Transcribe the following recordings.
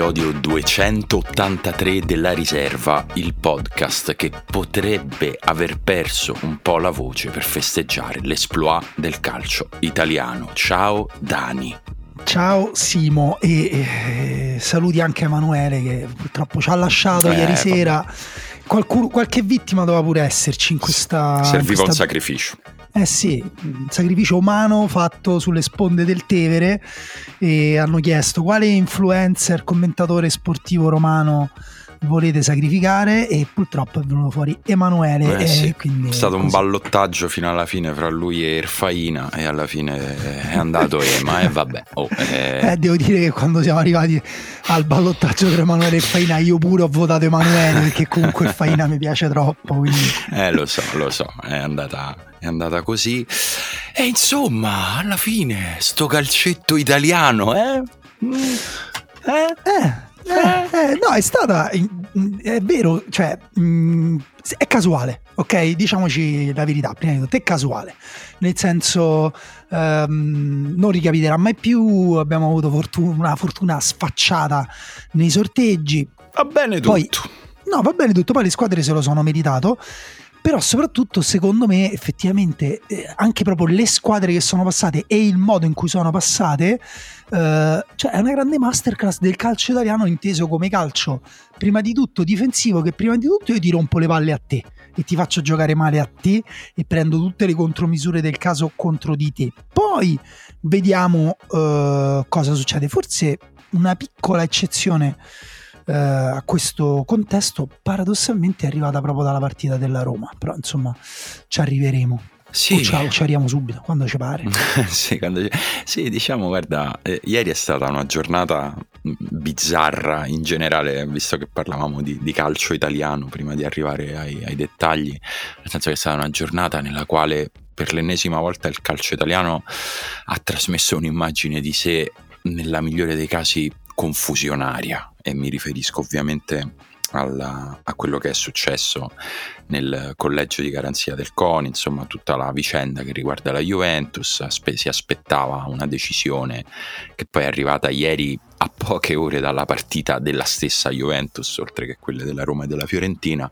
all'episodio 283 della riserva, il podcast che potrebbe aver perso un po' la voce per festeggiare l'esploit del calcio italiano. Ciao Dani. Ciao Simo e eh, saluti anche Emanuele che purtroppo ci ha lasciato eh, ieri sera. Qualcuno, qualche vittima doveva pure esserci in questa... Serviva in questa... un sacrificio. Eh sì, sacrificio umano fatto sulle sponde del Tevere e hanno chiesto quale influencer, commentatore sportivo romano volete sacrificare e purtroppo è venuto fuori Emanuele. Eh, sì. È stato un ballottaggio fino alla fine fra lui e Erfaina e alla fine è andato Ema e vabbè. Oh, eh. Eh, devo dire che quando siamo arrivati al ballottaggio tra Emanuele e Erfaina io pure ho votato Emanuele perché comunque Erfaina mi piace troppo. Quindi... Eh lo so, lo so, è andata, è andata così. E insomma, alla fine, sto calcetto italiano, eh? Mm. Eh? Eh? Eh, eh, no, è stata. È vero, cioè. Mh, mm, è casuale, ok? Diciamoci la verità, prima di tutto, è casuale. Nel senso, um, non ricapiterà mai più. Abbiamo avuto fortuna, una fortuna sfacciata nei sorteggi. Va bene tutto. Poi, no, va bene tutto. Poi le squadre se lo sono meritato però soprattutto secondo me effettivamente eh, anche proprio le squadre che sono passate e il modo in cui sono passate eh, cioè è una grande masterclass del calcio italiano inteso come calcio. Prima di tutto difensivo che prima di tutto io ti rompo le palle a te e ti faccio giocare male a te e prendo tutte le contromisure del caso contro di te. Poi vediamo eh, cosa succede. Forse una piccola eccezione eh, a questo contesto paradossalmente è arrivata proprio dalla partita della Roma, però insomma ci arriveremo. Sì. O ci, ci arriviamo subito, quando ci pare. sì, quando... sì, diciamo, guarda, eh, ieri è stata una giornata bizzarra in generale, visto che parlavamo di, di calcio italiano prima di arrivare ai, ai, dettagli, nel senso che è stata una giornata nella quale per l'ennesima volta il calcio italiano ha trasmesso un'immagine di sé, nella migliore dei casi, confusionaria e mi riferisco ovviamente alla, a quello che è successo nel collegio di garanzia del CONI, insomma tutta la vicenda che riguarda la Juventus, si aspettava una decisione che poi è arrivata ieri a poche ore dalla partita della stessa Juventus, oltre che quelle della Roma e della Fiorentina,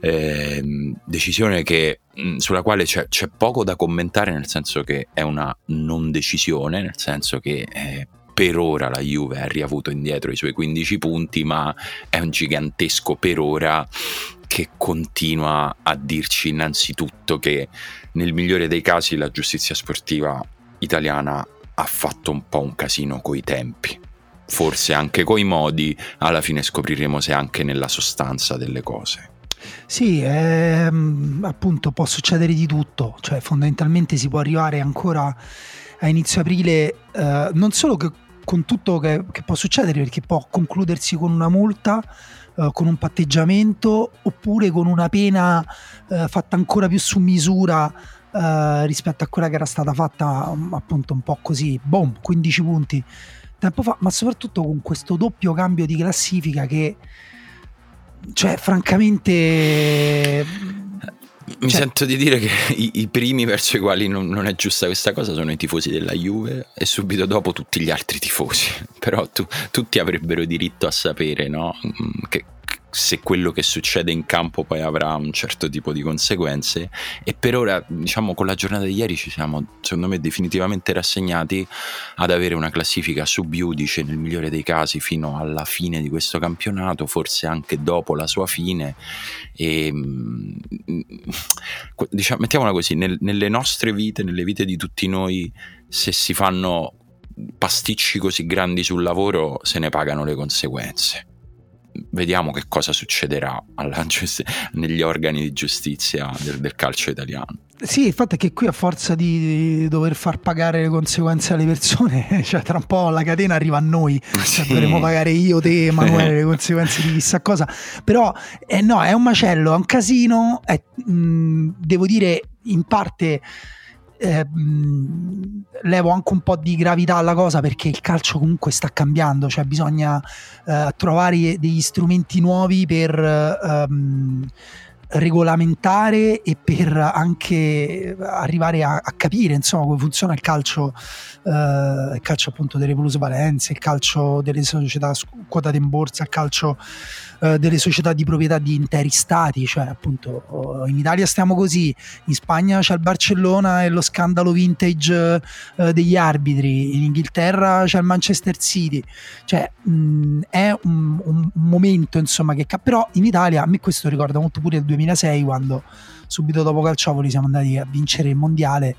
eh, decisione che, sulla quale c'è, c'è, poco da commentare, nel senso che è una non decisione, nel senso che eh, per ora la Juve ha riavuto indietro i suoi 15 punti, ma è un gigantesco per ora che continua a dirci innanzitutto che nel migliore dei casi la giustizia sportiva italiana ha fatto un po' un casino coi tempi. Forse anche coi modi, alla fine scopriremo se anche nella sostanza delle cose. Sì, ehm, appunto può succedere di tutto, cioè fondamentalmente si può arrivare ancora a inizio aprile eh, non solo che con tutto che, che, può succedere perché può concludersi con una multa, eh, con un patteggiamento oppure con una pena eh, fatta ancora più su misura eh, rispetto a quella che era stata fatta um, appunto un po' così, boom, 15 punti tempo fa, ma soprattutto con questo doppio cambio di classifica che cioè francamente mi cioè, sento di dire che i, i, primi verso i quali non, non, è giusta questa cosa sono i tifosi della Juve e subito dopo tutti gli altri tifosi. Però tu, tutti avrebbero diritto a sapere no? Mm, che, se quello che succede in campo poi avrà un certo tipo di conseguenze. E per ora diciamo con la giornata di ieri ci siamo secondo me definitivamente rassegnati ad avere una classifica subiudice nel migliore dei casi fino alla fine di questo campionato forse anche dopo la sua fine. E mm, diciamo, mettiamola così nel, nelle nostre vite nelle vite di tutti noi se si fanno pasticci così grandi sul lavoro se ne pagano le conseguenze vediamo che cosa succederà alla, negli organi di giustizia del, del, calcio italiano. Sì, il fatto è che qui a forza di dover far pagare le conseguenze alle persone, cioè tra un po' la catena arriva a noi, sì. cioè, dovremo pagare io, te, Emanuele, le conseguenze di chissà cosa. Però eh, no, è un macello, è un casino, è, mh, devo dire in parte eh, levo anche un po' di gravità alla cosa perché il calcio comunque sta cambiando, cioè bisogna eh, trovare degli strumenti nuovi per, ehm, regolamentare e per anche arrivare a, a capire insomma come funziona il calcio, eh, il calcio appunto delle plusvalenze, il calcio delle società quotate in borsa, il calcio eh, delle società di proprietà di interi stati, cioè appunto oh, in Italia stiamo così, in Spagna c'è il Barcellona e lo scandalo vintage eh, degli arbitri, in Inghilterra c'è il Manchester City, cioè mh, è un, un, momento insomma che però in Italia a me questo ricorda molto pure il 2006 quando subito dopo Calciopoli siamo andati a vincere il mondiale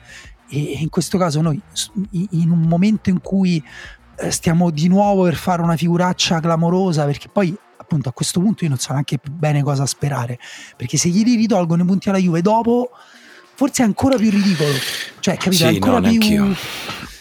e in questo caso noi in un momento in cui eh, stiamo di nuovo per fare una figuraccia clamorosa perché poi appunto a questo punto io non so neanche bene cosa sperare, perché se gli ritolgono i punti alla Juve dopo, forse è ancora più ridicolo. Cioè, capito? Sì, ancora no, più...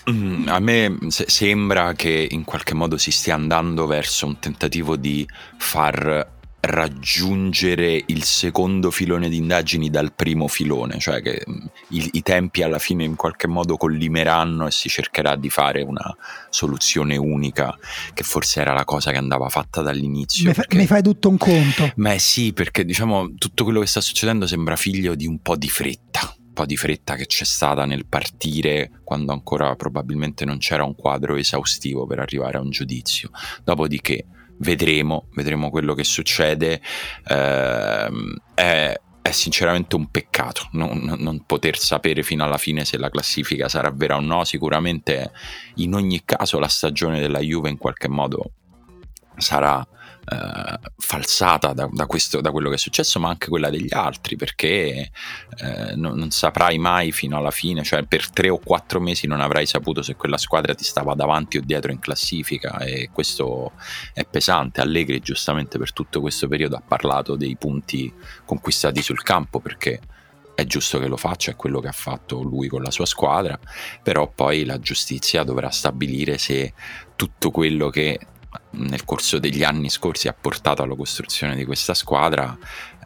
Mm, a me sembra che in qualche modo si stia andando verso un tentativo di far raggiungere il secondo filone di indagini dal primo filone, cioè che mm, i, i, tempi alla fine in qualche modo collimeranno e si cercherà di fare una soluzione unica, che forse era la cosa che andava fatta dall'inizio. Mi, fa, mi fai tutto un conto. Ma sì, perché diciamo tutto quello che sta succedendo sembra figlio di un po' di fretta po' di fretta che c'è stata nel partire quando ancora probabilmente non c'era un quadro esaustivo per arrivare a un giudizio. Dopodiché vedremo, vedremo quello che succede. Eh, è, è, sinceramente un peccato non, non, poter sapere fino alla fine se la classifica sarà vera o no. Sicuramente in ogni caso la stagione della Juve in qualche modo sarà eh, falsata da, da, questo, da, quello che è successo, ma anche quella degli altri, perché eh, non, non, saprai mai fino alla fine, cioè per tre o quattro mesi non avrai saputo se quella squadra ti stava davanti o dietro in classifica e questo è pesante. Allegri giustamente per tutto questo periodo ha parlato dei punti conquistati sul campo perché è giusto che lo faccia, è quello che ha fatto lui con la sua squadra, però poi la giustizia dovrà stabilire se tutto quello che nel corso degli anni scorsi ha portato alla costruzione di questa squadra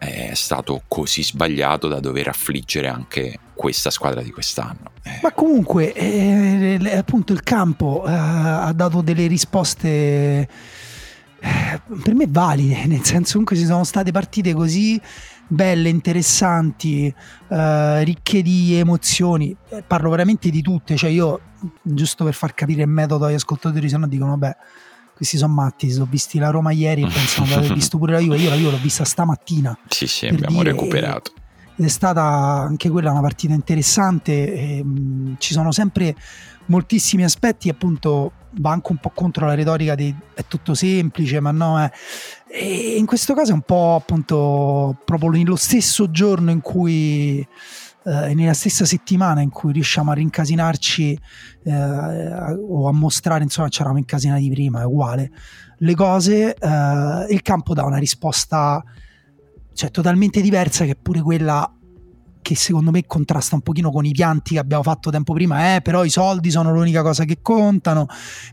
è stato così sbagliato da dover affliggere anche questa squadra di quest'anno. Eh. Ma comunque, eh, appunto, il campo eh, ha dato delle risposte eh, per me valide, nel senso comunque ci sono state partite così belle, interessanti, eh, ricche di emozioni, eh, parlo veramente di tutte, cioè io, giusto per far capire il metodo agli ascoltatori, se no dicono, beh questi sono matti, sono visti la Roma ieri e pensano di aver visto pure la Juve, io la Juve l'ho vista stamattina. Sì, sì, abbiamo dire, recuperato. Ed è stata anche quella una partita interessante, e, mh, ci sono sempre moltissimi aspetti, appunto va anche un po' contro la retorica di è tutto semplice, ma no, è... E in questo caso è un po' appunto proprio nello stesso giorno in cui eh, nella stessa settimana in cui riusciamo a rincasinarci eh, o a mostrare, insomma, ci eravamo incasinati prima, è uguale, le cose, eh, il campo dà una risposta cioè, totalmente diversa che pure quella che secondo me contrasta un pochino con i pianti che abbiamo fatto tempo prima, eh, però i soldi sono l'unica cosa che contano,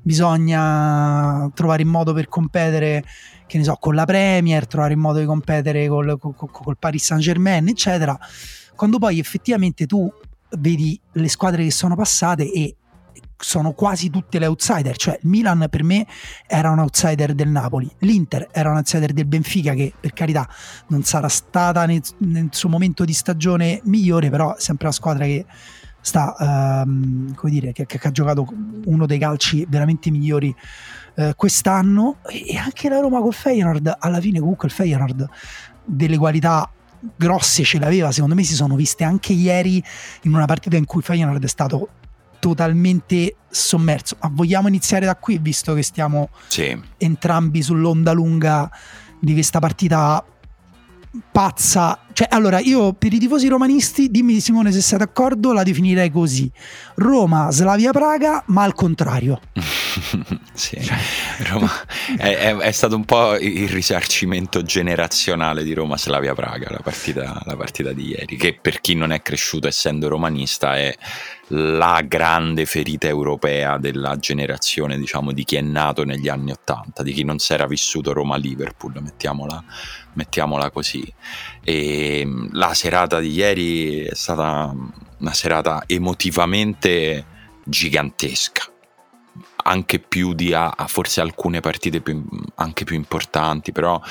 bisogna trovare il modo per competere, che ne so, con la Premier, trovare il modo di competere col, col, col Paris Saint Germain, eccetera quando poi effettivamente tu vedi le squadre che sono passate e sono quasi tutte le outsider, cioè il Milan per me era un outsider del Napoli, l'Inter era un outsider del Benfica che per carità non sarà stata nel, nel suo momento di stagione migliore, però è sempre una squadra che sta, um, come dire, che, che, ha giocato uno dei calci veramente migliori uh, quest'anno. E anche la Roma col Feyenoord, alla fine comunque il Feyenoord delle qualità grosse ce l'aveva, secondo me si sono viste anche ieri in una partita in cui Feyenoord è stato totalmente sommerso. Ma vogliamo iniziare da qui, visto che stiamo sì. entrambi sull'onda lunga di questa partita pazza. Cioè, allora, io per i tifosi romanisti, dimmi Simone se sei d'accordo, la definirei così. Roma, Slavia Praga, ma al contrario. sì, Roma è, è, è, stato un po' il risarcimento generazionale di Roma Slavia Praga, la partita, la partita di ieri, che per chi non è cresciuto essendo romanista è la grande ferita europea della generazione, diciamo, di chi è nato negli anni Ottanta, di chi non si era vissuto Roma-Liverpool, mettiamola, mettiamola così. E mm, la serata di ieri è stata una serata emotivamente gigantesca anche più di a, a forse alcune partite più, anche più importanti, però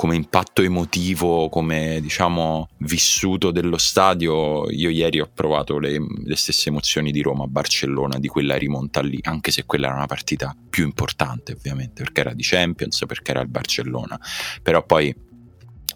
come impatto emotivo, come diciamo vissuto dello stadio, io ieri ho provato le, le stesse emozioni di Roma-Barcellona, di quella rimonta lì, anche se quella era una partita più importante ovviamente, perché era di Champions, perché era il Barcellona, però poi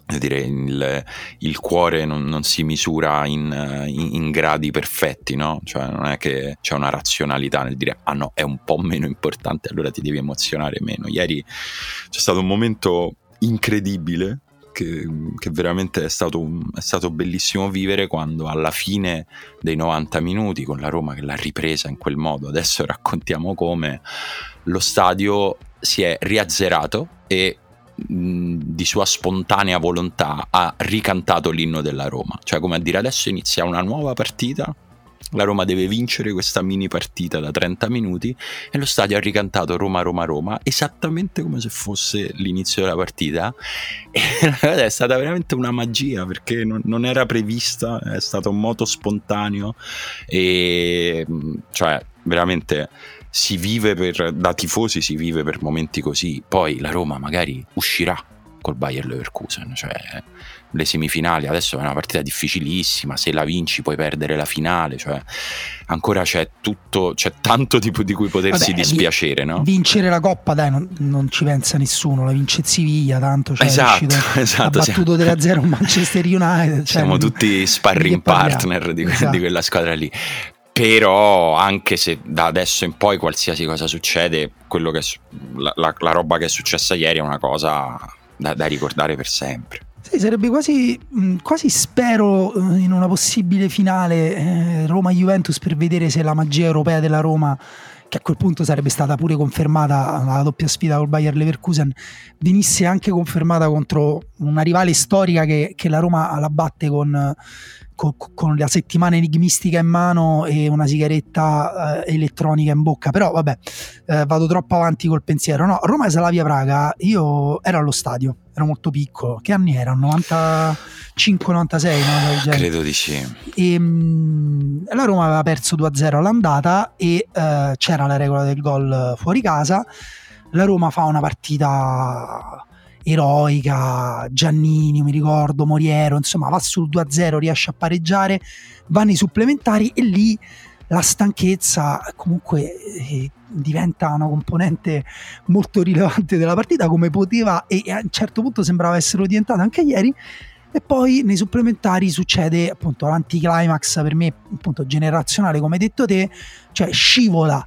dire, il, il, cuore non, non si misura in, in, in, gradi perfetti, no? Cioè non è che c'è una razionalità nel dire ah no, è un po' meno importante, allora ti devi emozionare meno. Ieri c'è stato un momento incredibile che, che veramente è stato, è stato, bellissimo vivere quando alla fine dei 90 minuti con la Roma che l'ha ripresa in quel modo, adesso raccontiamo come lo stadio si è riazzerato e di sua spontanea volontà ha ricantato l'inno della Roma, cioè come a dire adesso inizia una nuova partita, la Roma deve vincere questa mini partita da 30 minuti e lo stadio ha ricantato Roma Roma Roma esattamente come se fosse l'inizio della partita. E è stata veramente una magia perché non, non era prevista, è stato un moto spontaneo e cioè veramente si vive per, da tifosi si vive per momenti così, poi la Roma magari uscirà col Bayer Leverkusen, cioè le semifinali, adesso è una partita difficilissima, se la vinci puoi perdere la finale, cioè ancora c'è tutto, c'è tanto di, di cui potersi Vabbè, dispiacere, no? Vincere la Coppa, dai, non, non, ci pensa nessuno, la vince Siviglia, tanto, cioè esatto, esatto, ha battuto 3-0 Manchester United. Cioè, siamo tutti sparring partner di, esatto. di quella squadra lì però anche se da adesso in poi qualsiasi cosa succede, che, la, la, la roba che è successa ieri è una cosa da, da ricordare per sempre. Sì, sarebbe quasi, quasi spero eh, in una possibile finale eh, Roma-Juventus per vedere se la magia europea della Roma che a quel punto sarebbe stata pure confermata la doppia sfida col Bayer Leverkusen, venisse anche confermata contro una rivale storica che, che la Roma la batte con, con, con, la settimana enigmistica in mano e una sigaretta eh, elettronica in bocca. Però vabbè, eh, vado troppo avanti col pensiero. No, Roma e Salavia Praga, io ero allo stadio, ero molto piccolo. Che anni erano? 95-96? No? Credo di sì. E, mh, la Roma aveva perso 2-0 all'andata e eh, c'era la regola del gol fuori casa. La Roma fa una partita eroica, Giannini, mi ricordo, Moriero, insomma va sul 2-0, riesce a pareggiare, va nei supplementari e lì la stanchezza comunque eh, diventa una componente molto rilevante della partita come poteva e a un certo punto sembrava essere diventata anche ieri. E poi nei supplementari succede appunto l'anticlimax per me appunto generazionale come hai detto te cioè scivola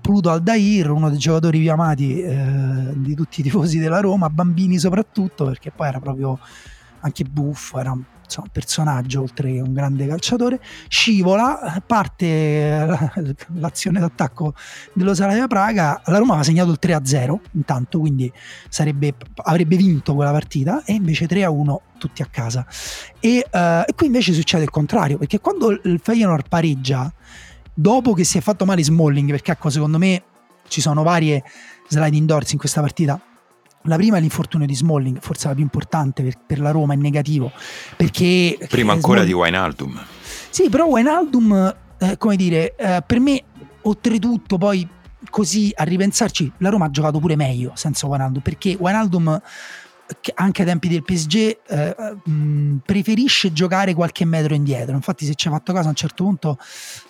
Pluto Aldair, uno dei giocatori più amati eh, di tutti i tifosi della Roma, bambini soprattutto, perché poi era proprio anche buffo, era insomma, un personaggio oltre che un grande calciatore, scivola, parte l'azione d'attacco dello Salavia Praga, la Roma aveva segnato il 3-0 intanto, quindi sarebbe, avrebbe vinto quella partita e invece 3-1 tutti a casa. E, uh, e qui invece succede il contrario, perché quando il Feyenoord pareggia dopo che si è fatto male Smalling, perché ecco, secondo me ci sono varie sliding doors in questa partita. La prima è l'infortunio di Smalling, forse la più importante per, per la Roma, è negativo. Perché prima ancora Smalling... di Wijnaldum. Sì, però Wijnaldum, eh, come dire, eh, per me, oltretutto, poi così a ripensarci, la Roma ha giocato pure meglio senza Wijnaldum, perché Wijnaldum anche ai tempi del PSG eh, mh, preferisce giocare qualche metro indietro. Infatti, se ci ha fatto caso a un certo punto,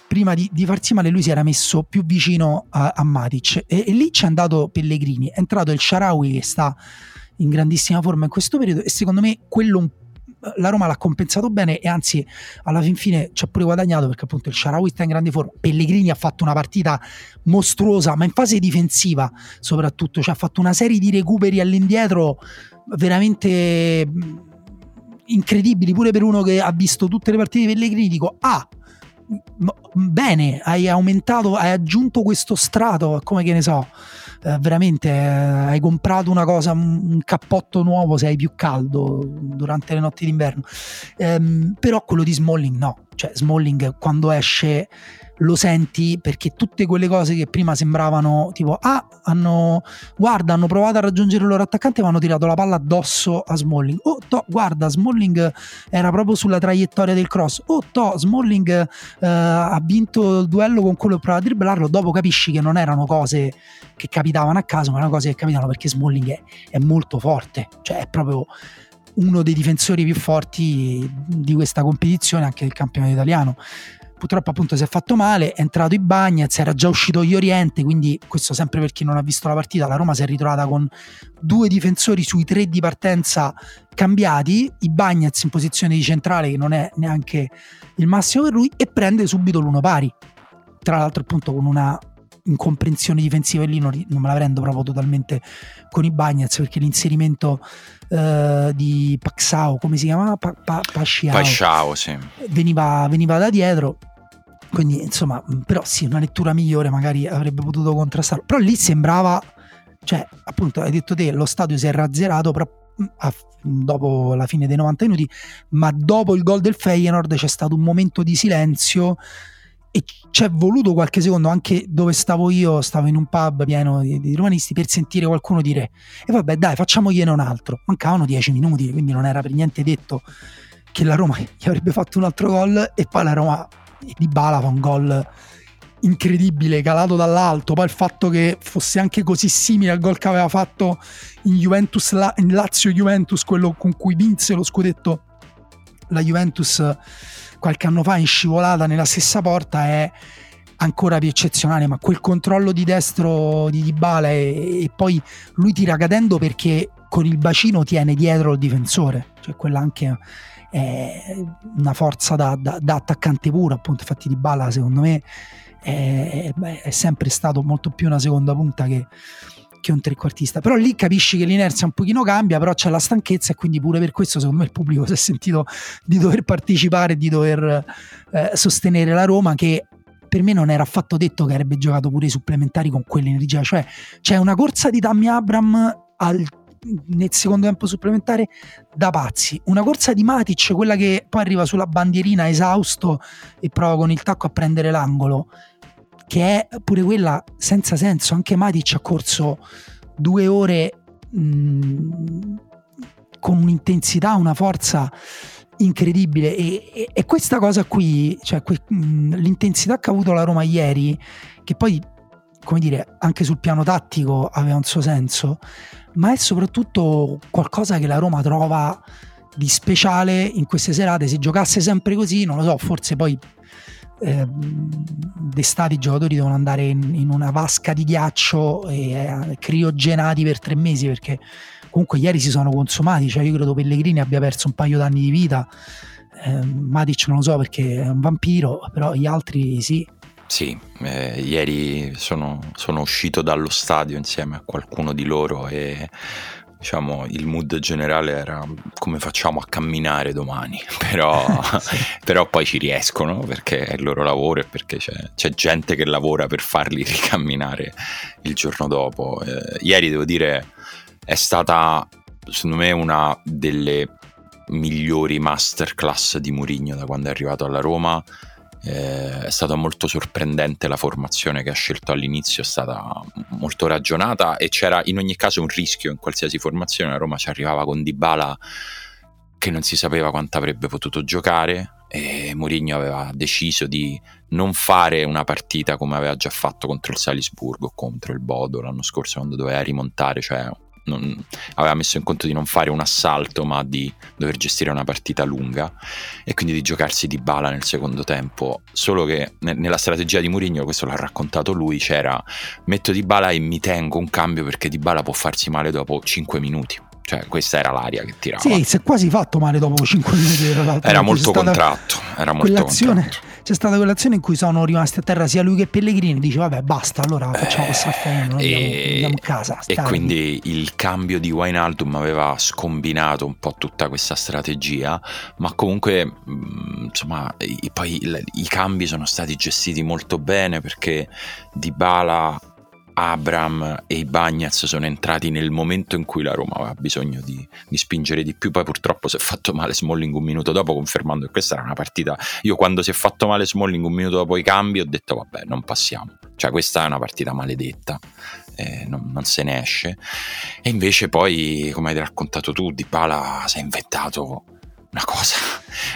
prima di, di farsi male, lui si era messo più vicino a, a Matic e, e, lì c'è andato Pellegrini. È entrato il Sharawi che sta in grandissima forma in questo periodo e secondo me quello la Roma l'ha compensato bene e anzi alla fin fine ci ha pure guadagnato perché appunto il Sharawi sta in grande forma Pellegrini ha fatto una partita mostruosa ma in fase difensiva soprattutto cioè ha fatto una serie di recuperi all'indietro veramente mm, incredibili pure per uno che ha visto tutte le partite di Pellegrini dico ah bene hai aumentato hai aggiunto questo strato come che ne so eh, veramente eh, hai comprato una cosa un, cappotto nuovo se hai più caldo durante le notti d'inverno. Ehm, però quello di Smalling no cioè Smalling quando esce lo senti perché tutte quelle cose che prima sembravano tipo ah hanno guarda hanno provato a raggiungere il loro attaccante ma hanno tirato la palla addosso a Smalling. Oh to, guarda Smalling era proprio sulla traiettoria del cross. Oh to Smalling eh, ha vinto il duello con quello che prova a dribblarlo. Dopo capisci che non erano cose che capitavano a caso ma erano cose che capitavano perché Smalling è, è molto forte cioè è proprio uno dei difensori più forti di questa competizione anche del campionato italiano purtroppo appunto si è fatto male, è entrato in Bagnez, era già uscito Ioriente, quindi questo sempre per chi non ha visto la partita, la Roma si è ritrovata con due difensori sui tre di partenza cambiati, i Bagnez in posizione di centrale che non è neanche il massimo per lui e prende subito l'uno pari, tra l'altro appunto con una incomprensione difensiva e lì non, non, me la prendo proprio totalmente con i Bagnets perché l'inserimento uh, di Paxao come si chiamava? Pa, pa, Pasciao, Pasciao sì. veniva, veniva da dietro quindi insomma però sì una lettura migliore magari avrebbe potuto contrastarlo però lì sembrava cioè appunto hai detto te lo stadio si è razzerato però a, dopo la fine dei 90 minuti ma dopo il gol del Feyenoord c'è stato un momento di silenzio e ci è voluto qualche secondo anche dove stavo io stavo in un pub pieno di, di romanisti per sentire qualcuno dire e vabbè dai facciamogliene un altro. Mancavano 10 minuti quindi non era per niente detto che la Roma gli avrebbe fatto un altro gol e poi la Roma di Bala fa un gol incredibile calato dall'alto. Poi il fatto che fosse anche così simile al gol che aveva fatto in Juventus in Lazio Juventus quello con cui vinse lo scudetto la Juventus qualche anno fa in scivolata nella stessa porta è ancora più eccezionale, ma quel controllo di destro di Dybala e, e poi lui tira cadendo perché con il bacino tiene dietro il difensore, cioè quella anche è una forza da, da, da attaccante puro, appunto, infatti Dybala secondo me è, è sempre stato molto più una seconda punta che che un trequartista. Però lì capisci che l'inerzia un pochino cambia, però c'è la stanchezza e quindi pure per questo secondo me il pubblico si è sentito di dover partecipare, di dover eh, sostenere la Roma che per me non era affatto detto che avrebbe giocato pure i supplementari con quell'energia, cioè c'è una corsa di Tammy Abram al, nel secondo tempo supplementare da pazzi, una corsa di Matic, quella che poi arriva sulla bandierina esausto e prova con il tacco a prendere l'angolo che è pure quella senza senso. Anche Matic ha corso due ore mh, con un'intensità, una forza incredibile e, e, e questa cosa qui, cioè que, mh, l'intensità che ha avuto la Roma ieri, che poi come dire anche sul piano tattico aveva un suo senso, ma è soprattutto qualcosa che la Roma trova di speciale in queste serate. Se giocasse sempre così, non lo so, forse poi eh, d'estate i giocatori devono andare in, in una vasca di ghiaccio e eh, criogenati per tre mesi perché comunque ieri si sono consumati, cioè io credo Pellegrini abbia perso un paio d'anni di vita, eh, Matic non lo so perché è un vampiro, però gli altri sì. Sì, eh, ieri sono, sono uscito dallo stadio insieme a qualcuno di loro e diciamo, il mood generale era come facciamo a camminare domani, però, sì. però poi ci riescono perché è il loro lavoro e perché c'è, c'è, gente che lavora per farli ricamminare il giorno dopo. Eh, ieri devo dire è stata secondo me una delle migliori masterclass di Mourinho da quando è arrivato alla Roma eh, è stata molto sorprendente la formazione che ha scelto all'inizio, è stata molto ragionata e c'era in ogni caso un rischio in qualsiasi formazione. La Roma ci arrivava con Dybala che non si sapeva quanto avrebbe potuto giocare e Mourinho aveva deciso di non fare una partita come aveva già fatto contro il Salisburgo, contro il Bodo l'anno scorso quando doveva rimontare, cioè non, aveva messo in conto di non fare un assalto ma di dover gestire una partita lunga e quindi di giocarsi di bala nel secondo tempo. Solo che ne, nella strategia di Mourinho questo l'ha raccontato lui c'era metto di bala e mi tengo un cambio perché di bala può farsi male dopo 5 minuti cioè questa era l'aria che tirava sì si è quasi fatto male dopo 5 minuti era molto contratto era molto quell'azione contratto c'è stata quell'azione in cui sono rimasti a terra sia lui che Pellegrini. Dice, vabbè, basta, allora facciamo passare a Feyenoord, andiamo, andiamo a casa. E quindi il cambio di Wijnaldum aveva scombinato un po' tutta questa strategia, ma comunque, mm, insomma, i, poi i, i cambi sono stati gestiti molto bene perché Dybala Abram e i Bagnaz sono entrati nel momento in cui la Roma aveva bisogno di, di, spingere di più. Poi purtroppo si è fatto male Smalling un minuto dopo, confermando che questa era una partita. Io quando si è fatto male Smalling un minuto dopo i cambi ho detto vabbè non passiamo. Cioè questa è una partita maledetta. Eh, non, non, se ne esce e invece poi come hai raccontato tu Di Bala si è inventato una cosa,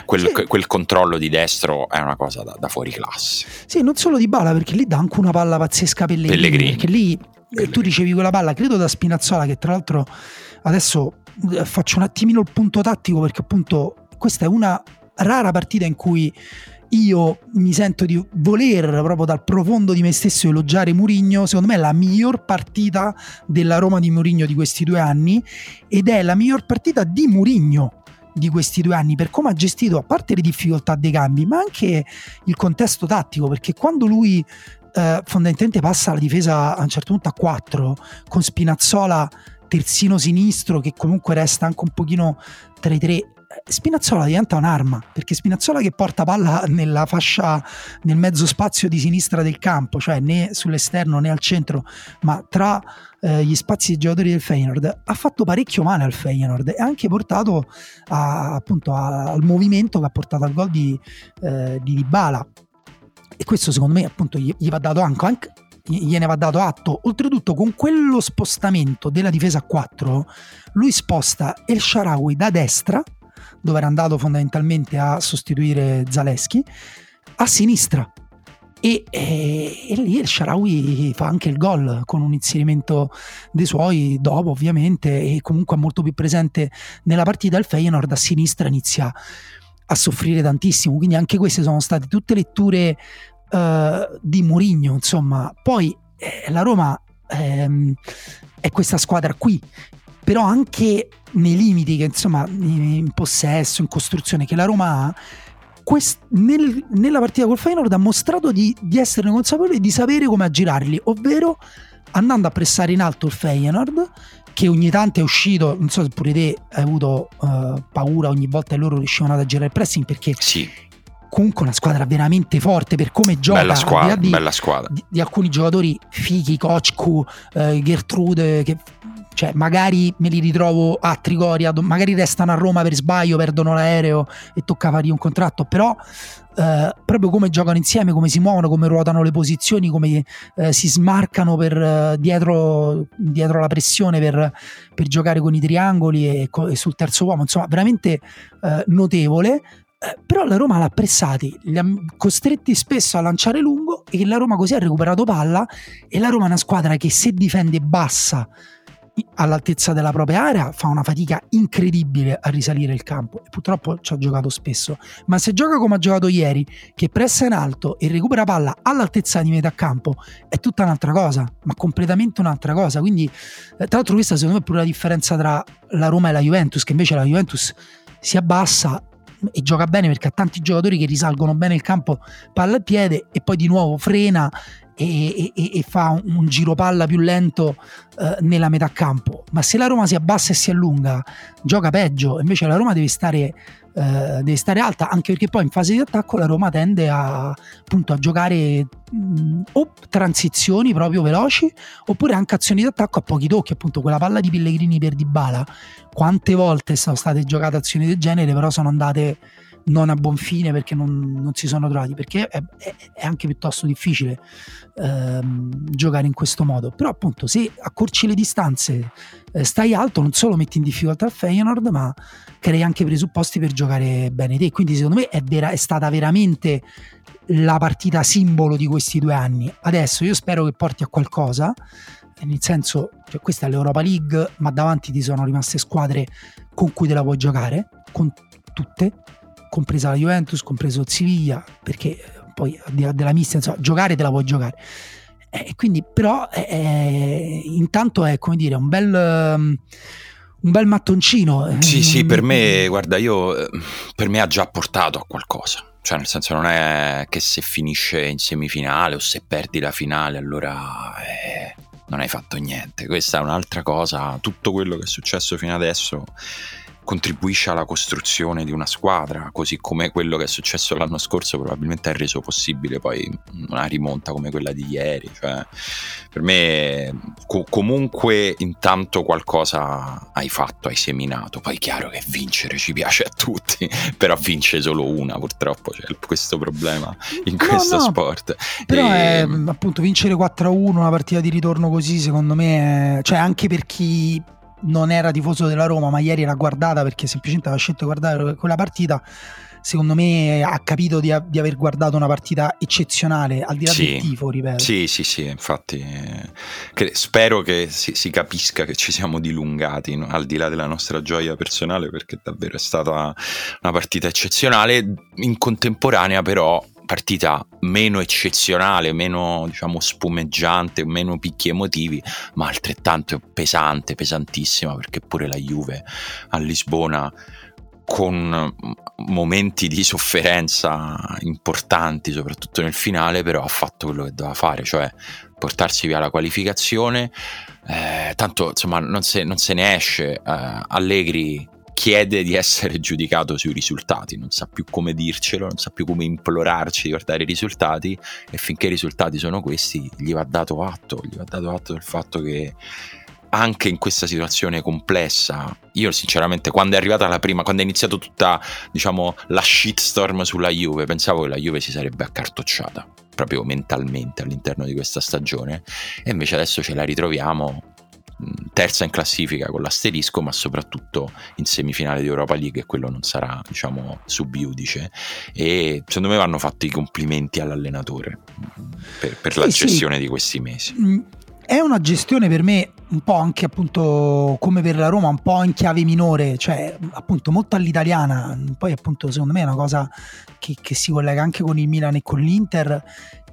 quel, sì. quel, controllo di destro è una cosa da, da, fuori classe. Sì, non solo di balla, perché lì dà anche una palla pazzesca Pellegrini, Pellegrini. perché lì eh, Pellegrini. tu ricevi quella palla, credo da Spinazzola, che tra l'altro adesso eh, faccio un attimino il punto tattico, perché appunto questa è una rara partita in cui io mi sento di voler proprio dal profondo di me stesso elogiare Murigno, secondo me è la miglior partita della Roma di Murigno di questi due anni ed è la miglior partita di Murigno di questi due anni per come ha gestito a parte le difficoltà dei cambi ma anche il contesto tattico perché quando lui eh, fondamentalmente passa la difesa a un certo punto a 4 con Spinazzola terzino sinistro che comunque resta anche un pochino tra i tre Spinazzola diventa un'arma perché Spinazzola che porta palla nella fascia nel mezzo spazio di sinistra del campo, cioè né sull'esterno né al centro, ma tra eh, gli spazi dei giocatori del Feyenoord, ha fatto parecchio male al Feyenoord e ha anche portato a, appunto a, al movimento che ha portato al gol di, eh, di Dybala. E questo secondo me appunto gli, gli va dato anche, anche gliene va dato atto. Oltretutto, con quello spostamento della difesa a 4, lui sposta El Sharawi da destra dove era andato fondamentalmente a sostituire Zaleschi, a sinistra. E, e, e, lì il Sharawi fa anche il gol con un inserimento dei suoi dopo ovviamente e comunque molto più presente nella partita. Il Feyenoord a sinistra inizia a soffrire tantissimo. Quindi anche queste sono state tutte letture uh, di Mourinho insomma. Poi eh, la Roma ehm, è questa squadra qui però anche nei limiti che insomma in possesso, in costruzione che la Roma ha, quest, nel, nella partita col Feyenoord ha mostrato di, di essere consapevole e di sapere come aggirarli, ovvero andando a pressare in alto il Feyenoord che ogni tanto è uscito, non so se pure te hai avuto uh, paura ogni volta che loro riuscivano ad aggirare il pressing perché sì. comunque una squadra veramente forte per come gioca bella squadra, di, bella squadra. Di, di, alcuni giocatori Fighi, Kochku, uh, Gertrude che cioè magari me li ritrovo a Trigoria, magari restano a Roma per sbaglio, perdono l'aereo e tocca fargli un contratto, però eh, proprio come giocano insieme, come si muovono, come ruotano le posizioni, come eh, si smarcano per, eh, dietro, dietro, la pressione per, per, giocare con i triangoli e, e, sul terzo uomo, insomma veramente eh, notevole. Eh, però la Roma l'ha pressati, li ha costretti spesso a lanciare lungo e la Roma così ha recuperato palla e la Roma è una squadra che se difende bassa all'altezza della propria area fa una fatica incredibile a risalire il campo e purtroppo ci ha giocato spesso. Ma se gioca come ha giocato ieri che pressa in alto e recupera palla all'altezza di metà campo è tutta un'altra cosa ma completamente un'altra cosa. Quindi eh, tra l'altro questa secondo me è pure la differenza tra la Roma e la Juventus che invece la Juventus si abbassa e gioca bene perché ha tanti giocatori che risalgono bene il campo palla al piede e poi di nuovo frena e, e, e fa un, un, giro palla più lento eh, nella metà campo. Ma se la Roma si abbassa e si allunga, gioca peggio. Invece la Roma deve stare, eh, deve stare alta, anche perché poi in fase di attacco la Roma tende a, appunto, a giocare mh, o transizioni proprio veloci, oppure anche azioni di attacco a pochi tocchi. Appunto, quella palla di Pellegrini per Dybala. Quante volte sono state giocate azioni del genere, però sono andate non a buon fine perché non, non si sono trovati, perché è, è, è anche piuttosto difficile ehm, giocare in questo modo. Però appunto se accorci le distanze, eh, stai alto, non solo metti in difficoltà il Feyenoord, ma crei anche presupposti per giocare bene te. Quindi secondo me è, vera, è stata veramente la partita simbolo di questi due anni. Adesso io spero che porti a qualcosa, nel senso, cioè questa è l'Europa League, ma davanti ti sono rimaste squadre con cui te la puoi giocare, con tutte, compresa la Juventus, compreso il Siviglia, perché poi al di là della mista, insomma, giocare te la puoi giocare. E quindi, però, è, intanto è come dire un bel. Um, un bel mattoncino. Sì, sì, per me, guarda, io per me ha già portato a qualcosa. Cioè, nel senso, non è che se finisce in semifinale o se perdi la finale, allora eh, non hai fatto niente. Questa è un'altra cosa. Tutto quello che è successo fino adesso contribuisce alla costruzione di una squadra, così come quello che è successo l'anno scorso probabilmente ha reso possibile poi una rimonta come quella di ieri. Cioè, per me co- comunque intanto qualcosa hai fatto, hai seminato, poi è chiaro che vincere ci piace a tutti, però vince solo una purtroppo, c'è questo problema in questo no, no, sport. Però e... è, appunto vincere 4-1 una partita di ritorno così secondo me, è, cioè anche per chi non era tifoso della Roma, ma ieri l'ha guardata perché semplicemente aveva scelto di guardare quella partita. Secondo me ha capito di, di aver guardato una partita eccezionale, al di là sì, del tifo, ripeto. Sì, sì, sì, infatti eh, spero che si, si, capisca che ci siamo dilungati, no? al di là della nostra gioia personale, perché davvero è stata una partita eccezionale. In contemporanea però partita meno eccezionale, meno diciamo spumeggiante, meno picchi emotivi, ma altrettanto pesante, pesantissima, perché pure la Juve a Lisbona con momenti di sofferenza importanti, soprattutto nel finale, però ha fatto quello che doveva fare, cioè portarsi via la qualificazione. Eh, tanto insomma non se, non se ne esce. Eh, Allegri chiede di essere giudicato sui risultati, non sa più come dircelo, non sa più come implorarci di guardare i risultati e finché i risultati sono questi gli va dato atto, gli va dato atto del fatto che anche in questa situazione complessa, io sinceramente quando è arrivata la prima, quando è iniziato tutta diciamo la shitstorm sulla Juve, pensavo che la Juve si sarebbe accartocciata proprio mentalmente all'interno di questa stagione e invece adesso ce la ritroviamo terza in classifica con l'asterisco, ma soprattutto in semifinale di Europa League e quello non sarà, diciamo, subiudice. E secondo me vanno fatti i complimenti all'allenatore per, per sì, la gestione sì. di questi mesi. Mm, è una gestione per me un po' anche appunto come per la Roma, un po' in chiave minore, cioè appunto molto all'italiana, poi appunto secondo me è una cosa che, che si collega anche con il Milan e con l'Inter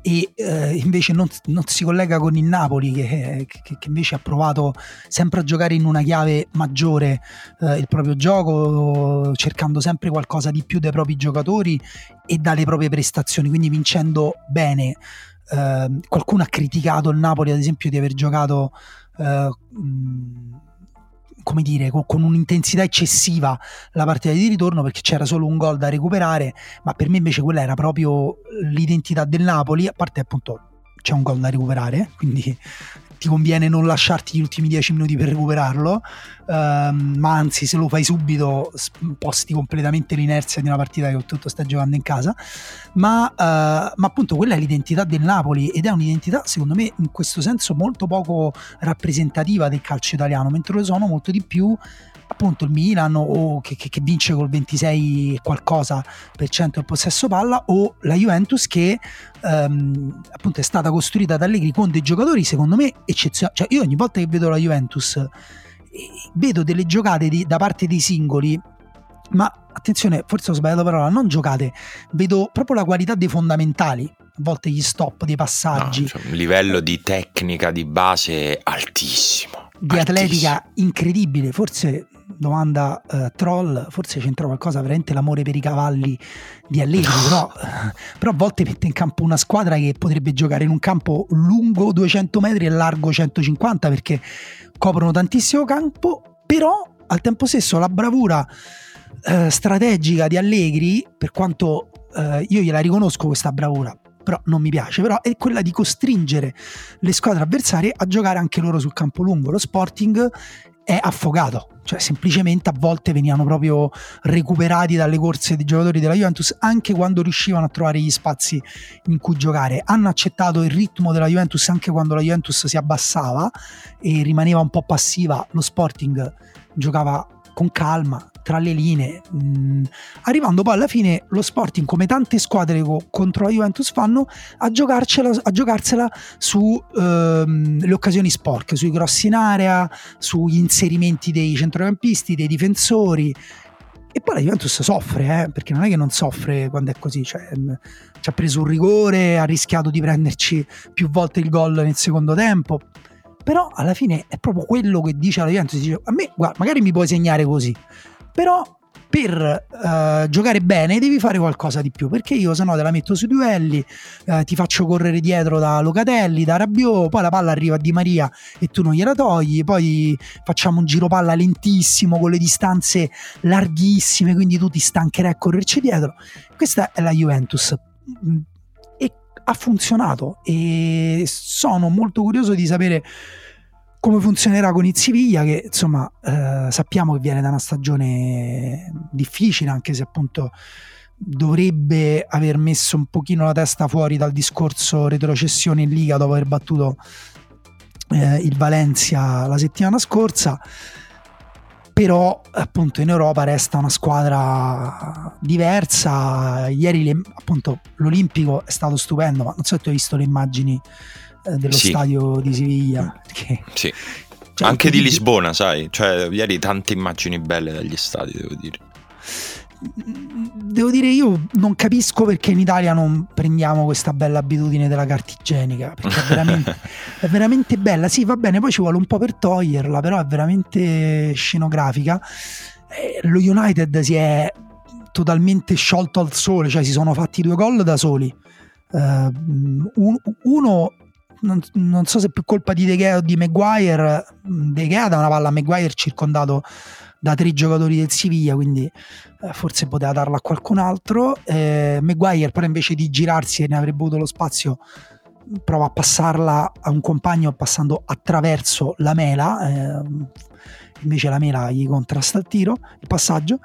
e eh, invece non, non, si collega con il Napoli che, che, che, invece ha provato sempre a giocare in una chiave maggiore eh, il proprio gioco cercando sempre qualcosa di più dai propri giocatori e dalle proprie prestazioni quindi vincendo bene. Eh, qualcuno ha criticato il Napoli ad esempio di aver giocato eh, come dire, con, con, un'intensità eccessiva la partita di ritorno perché c'era solo un gol da recuperare, ma per me invece quella era proprio l'identità del Napoli, a parte appunto c'è un gol da recuperare, quindi ti conviene non lasciarti gli ultimi 10 minuti per recuperarlo, ehm, ma anzi se lo fai subito sposti completamente l'inerzia di una partita che tutto stai giocando in casa, ma, eh, ma appunto quella è l'identità del Napoli ed è un'identità secondo me in questo senso molto poco rappresentativa del calcio italiano, mentre lo sono molto di più appunto il Milan o che, che, che, vince col 26 qualcosa per cento del possesso palla o la Juventus che ehm, appunto è stata costruita da Allegri con dei giocatori secondo me eccezionali cioè io ogni volta che vedo la Juventus eh, vedo delle giocate di, da parte dei singoli ma attenzione forse ho sbagliato parola non giocate vedo proprio la qualità dei fondamentali a volte gli stop dei passaggi no, cioè, un livello di tecnica di base altissimo di altissimo. atletica incredibile forse domanda uh, troll, forse c'entra qualcosa veramente l'amore per i cavalli di Allegri, però, però, a volte mette in campo una squadra che potrebbe giocare in un campo lungo 200 metri e largo 150 perché coprono tantissimo campo, però al tempo stesso la bravura uh, strategica di Allegri, per quanto uh, io gliela riconosco questa bravura, però non mi piace, però è quella di costringere le squadre avversarie a giocare anche loro sul campo lungo. Lo Sporting è affogato, cioè semplicemente a volte venivano proprio recuperati dalle corse dei giocatori della Juventus anche quando riuscivano a trovare gli spazi in cui giocare. Hanno accettato il ritmo della Juventus anche quando la Juventus si abbassava e rimaneva un po' passiva, lo Sporting giocava con calma, tra le linee, mh, mm, arrivando poi alla fine lo Sporting, come tante squadre co- contro la Juventus fanno, a, a giocarsela sulle ehm, occasioni sporche, sui crossi in area, sugli inserimenti dei centrocampisti, dei difensori. E poi la Juventus soffre, eh, perché non è che non soffre quando è così, cioè, mh, mm, ci ha preso un rigore, ha rischiato di prenderci più volte il gol nel secondo tempo. Però alla fine è proprio quello che dice la Juventus dice a me guarda magari mi puoi segnare così però per uh, giocare bene devi fare qualcosa di più perché io se no te la metto sui duelli uh, ti faccio correre dietro da Locatelli da Rabiot poi la palla arriva a Di Maria e tu non gliela togli poi facciamo un giro palla lentissimo con le distanze larghissime quindi tu ti stancherai a correrci dietro. Questa è la Juventus. E ha funzionato e sono molto curioso di sapere come funzionerà con il Siviglia che insomma eh, sappiamo che viene da una stagione difficile anche se appunto dovrebbe aver messo un pochino la testa fuori dal discorso retrocessione in Liga dopo aver battuto eh, il Valencia la settimana scorsa. Però appunto in Europa resta una squadra diversa. Ieri le, appunto l'Olimpico è stato stupendo ma non so se tu hai visto le immagini dello sì. stadio di Siviglia. Che, sì. Cioè, Anche di Lisbona, sai, cioè ieri tante immagini belle dagli stadi, devo dire. Devo dire, io non capisco perché in Italia non prendiamo questa bella abitudine della carta igienica, perché è veramente, è veramente bella. Sì, va bene, poi ci vuole un po' per toglierla, però è veramente scenografica. Eh, lo United si è totalmente sciolto al sole, cioè si sono fatti due gol da soli. Uh, uno non, non, so se è più colpa di De Gea o di Maguire. De Gea da una palla a Maguire circondato da tre giocatori del Siviglia, quindi eh, forse poteva darla a qualcun altro. Eh, Maguire però invece di girarsi e ne avrebbe avuto lo spazio prova a passarla a un compagno passando attraverso la mela, eh, invece la mela gli contrasta il tiro, il passaggio,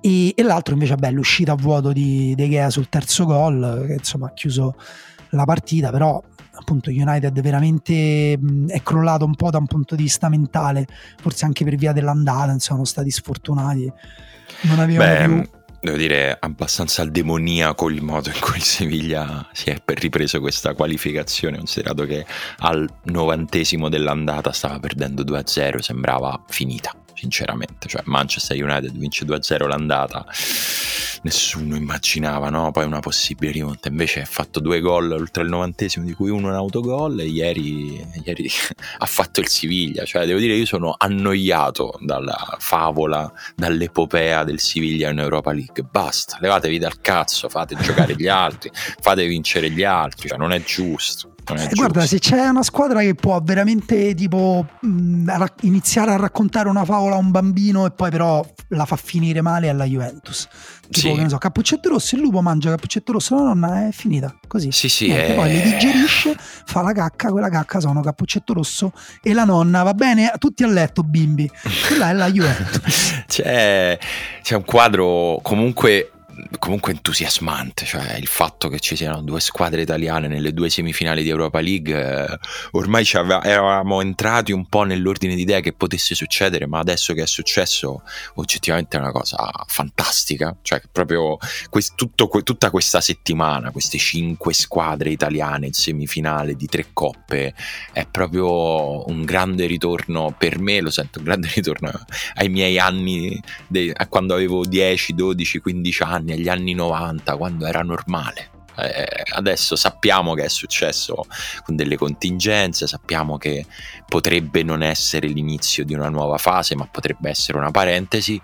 e, e l'altro invece è l'uscita a vuoto di De Gea sul terzo gol, che insomma ha chiuso la partita, però appunto United veramente mh, è crollato un po' da un punto di vista mentale, forse anche per via dell'andata, insomma, sono stati sfortunati. Non avevano più devo dire, abbastanza demoniaco il modo in cui il Siviglia si è ripreso questa qualificazione, considerato che al novantesimo dell'andata stava perdendo 2-0, sembrava finita sinceramente. Cioè, Manchester United vince 2-0 l'andata, nessuno immaginava no? poi una possibile rimonta. Invece ha fatto due gol oltre il novantesimo, di cui uno un autogol. E ieri, ieri ha fatto il Siviglia. Cioè, devo dire, io sono annoiato dalla favola, dall'epopea del Siviglia in Europa League. Basta, levatevi dal cazzo, fate giocare gli altri, fate vincere gli altri. Cioè, non è giusto. Eh, guarda, se c'è una squadra che può veramente tipo mh, iniziare a raccontare una favola a un bambino e poi però la fa finire male è la Juventus. Tipo, sì. che ne so, Cappuccetto Rosso, il lupo mangia Cappuccetto Rosso, la nonna è finita così. Sì, sì. Niente, è... Poi le digerisce, fa la cacca, quella cacca sono Cappuccetto Rosso e la nonna, va bene, tutti a letto, bimbi. Quella è la Juventus. c'è, c'è un quadro comunque comunque entusiasmante, cioè il fatto che ci siano due squadre italiane nelle due semifinali di Europa League, eh, ormai eravamo entrati un po' nell'ordine di idea che potesse succedere, ma adesso che è successo oggettivamente è una cosa fantastica, cioè proprio quest, tutto, tutta questa settimana, queste cinque squadre italiane in semifinale di tre coppe, è proprio un grande ritorno per me, lo sento, un grande ritorno ai miei anni, de, a quando avevo 10, 12, 15 anni anni, agli anni 90, quando era normale. Eh, adesso sappiamo che è successo con delle contingenze, sappiamo che potrebbe non essere l'inizio di una nuova fase, ma potrebbe essere una parentesi.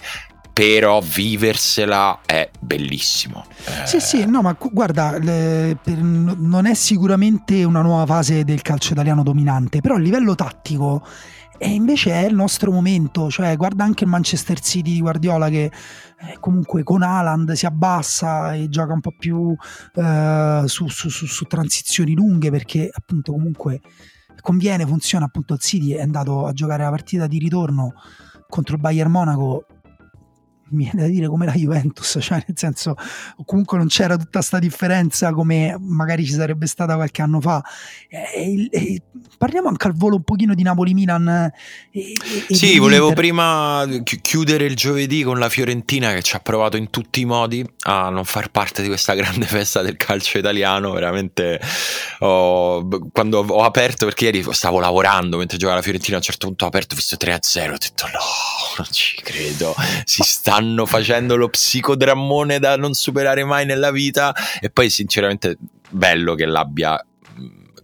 Però viversela è bellissimo. Eh... Sì, sì, no, ma guarda, le, per, non è sicuramente una nuova fase del calcio italiano dominante, però a livello tattico e invece è il nostro momento, cioè guarda anche il Manchester City di Guardiola che eh, comunque con Haaland si abbassa e gioca un po' più eh, su, su, su, su, transizioni lunghe perché appunto comunque conviene, funziona. Appunto il City è andato a giocare la partita di ritorno contro il Bayern Monaco mi viene da dire come la Juventus, cioè nel senso comunque non c'era tutta questa differenza come magari ci sarebbe stata qualche anno fa. E, e, parliamo anche al volo un pochino di Napoli-Milan. E, sì, volevo prima chiudere il giovedì con la Fiorentina che ci ha provato in tutti i modi a non far parte di questa grande festa del calcio italiano. Veramente oh, quando ho aperto, perché ieri stavo lavorando mentre giocava la Fiorentina, a un certo punto ho aperto, ho visto 3-0, ho detto no, non ci credo, si sta stanno facendo lo psicodrammone da non superare mai nella vita e poi sinceramente bello che l'abbia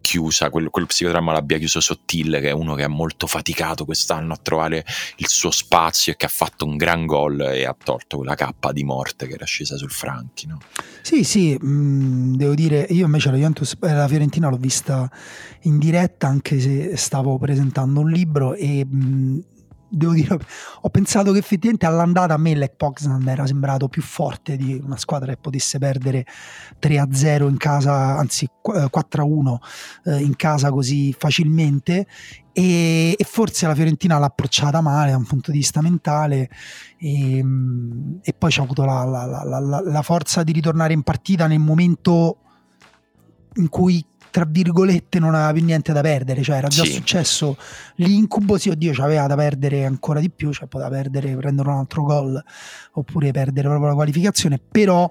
chiusa, quel, quel psicodramma l'abbia chiuso Sottile, che è uno che è molto faticato quest'anno a trovare il suo spazio e che ha fatto un gran gol e ha tolto quella cappa di morte che era scesa sul Franchi. No? Sì, sì, mh, devo dire, io invece la Juventus, eh, la Fiorentina l'ho vista in diretta anche se stavo presentando un libro e mh, devo dire, ho pensato che effettivamente all'andata a me Lech Poznan era sembrato più forte di una squadra che potesse perdere 3-0 in casa, anzi 4-1 eh, in casa così facilmente. E, e, forse la Fiorentina l'ha approcciata male da un punto di vista mentale e, e poi c'ha avuto la, la, la, la forza di ritornare in partita nel momento in cui tra virgolette non aveva più niente da perdere, cioè era già sì. successo l'incubo, sì oddio c'aveva da perdere ancora di più, cioè poteva perdere, prendere un altro gol oppure perdere proprio la qualificazione, però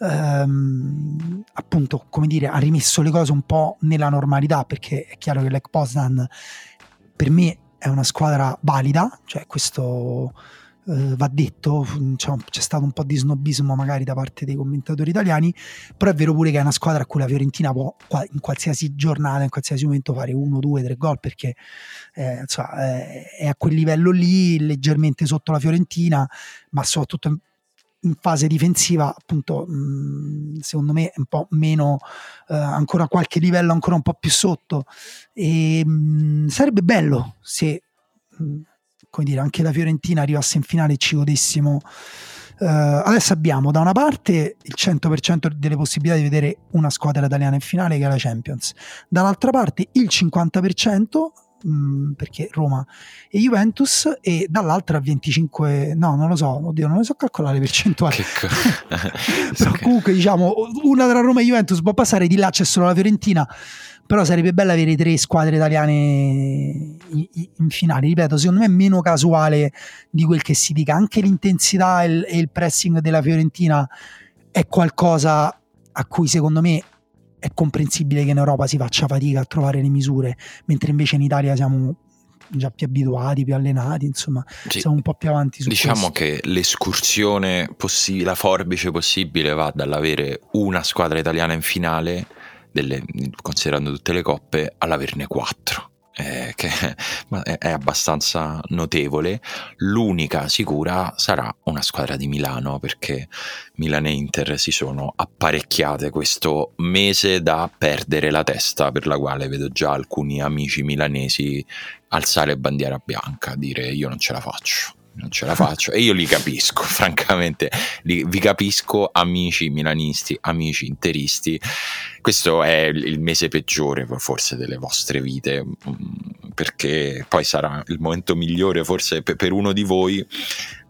ehm, appunto come dire ha rimesso le cose un po' nella normalità perché è chiaro che l'Ec Poznan per me è una squadra valida, cioè questo eh, va detto, diciamo, c'è stato un po' di snobismo magari da parte dei commentatori italiani, però è vero pure che è una squadra a cui la Fiorentina può in qualsiasi giornata, in qualsiasi momento fare uno, due, tre gol perché eh, insomma, eh, è a quel livello lì, leggermente sotto la Fiorentina, ma soprattutto in, fase difensiva appunto mh, secondo me un po' meno eh, ancora qualche livello ancora un po' più sotto. E mh, sarebbe bello se mh, come dire, anche la Fiorentina arrivasse in finale e ci godessimo. Uh, adesso abbiamo da una parte il 100% delle possibilità di vedere una squadra italiana in finale che è la Champions, dall'altra parte il 50% mh, mm, perché Roma e Juventus e dall'altra 25 no non lo so oddio non lo so calcolare le percentuali co- però comunque diciamo una tra Roma e Juventus può passare di là c'è solo la Fiorentina però sarebbe bello avere tre squadre italiane in, in, finale, ripeto, secondo me è meno casuale di quel che si dica, anche l'intensità e il, e il pressing della Fiorentina è qualcosa a cui secondo me è comprensibile che in Europa si faccia fatica a trovare le misure, mentre invece in Italia siamo già più abituati, più allenati, insomma, sì. siamo un po' più avanti su Diciamo questo. che l'escursione possibile, la forbice possibile va dall'avere una squadra italiana in finale delle, considerando tutte le coppe, all'averne 4. Eh, che è, abbastanza notevole. L'unica sicura sarà una squadra di Milano perché Milan e Inter si sono apparecchiate questo mese da perdere la testa, per la quale vedo già alcuni amici milanesi alzare bandiera bianca, dire io non ce la faccio non ce la faccio. E io li capisco, francamente, li, vi capisco amici milanisti, amici interisti. Questo è il mese peggiore forse delle vostre vite, mm, perché poi sarà il momento migliore forse per uno di voi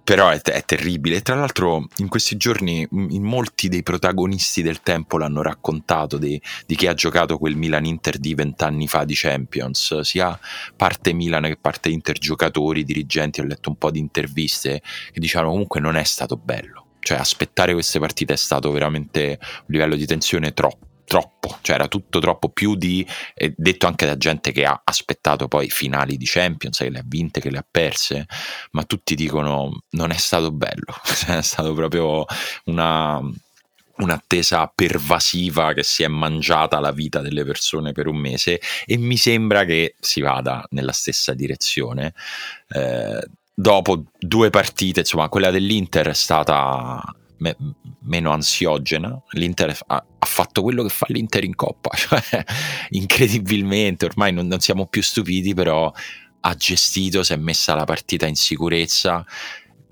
però è, è, terribile. Tra l'altro, in questi giorni, in molti dei protagonisti del tempo l'hanno raccontato di, di chi ha giocato quel Milan Inter di vent'anni fa di Champions, sia parte Milan che parte Inter, giocatori, dirigenti. Ho letto un po' di interviste che dicevano comunque non è stato bello. Cioè, aspettare queste partite è stato veramente un livello di tensione troppo troppo, cioè era tutto troppo più di, eh, detto anche da gente che ha aspettato poi finali di Champions, che le ha vinte, che le ha perse, ma tutti dicono non è stato bello, cioè, è stato proprio una, un'attesa pervasiva che si è mangiata la vita delle persone per un mese e mi sembra che si vada nella stessa direzione. Eh, dopo due partite, insomma, quella dell'Inter è stata me, meno ansiogena. L'Inter ha, ha, fatto quello che fa l'Inter in Coppa, cioè incredibilmente, ormai non, non siamo più stupiti, però ha gestito, si è messa la partita in sicurezza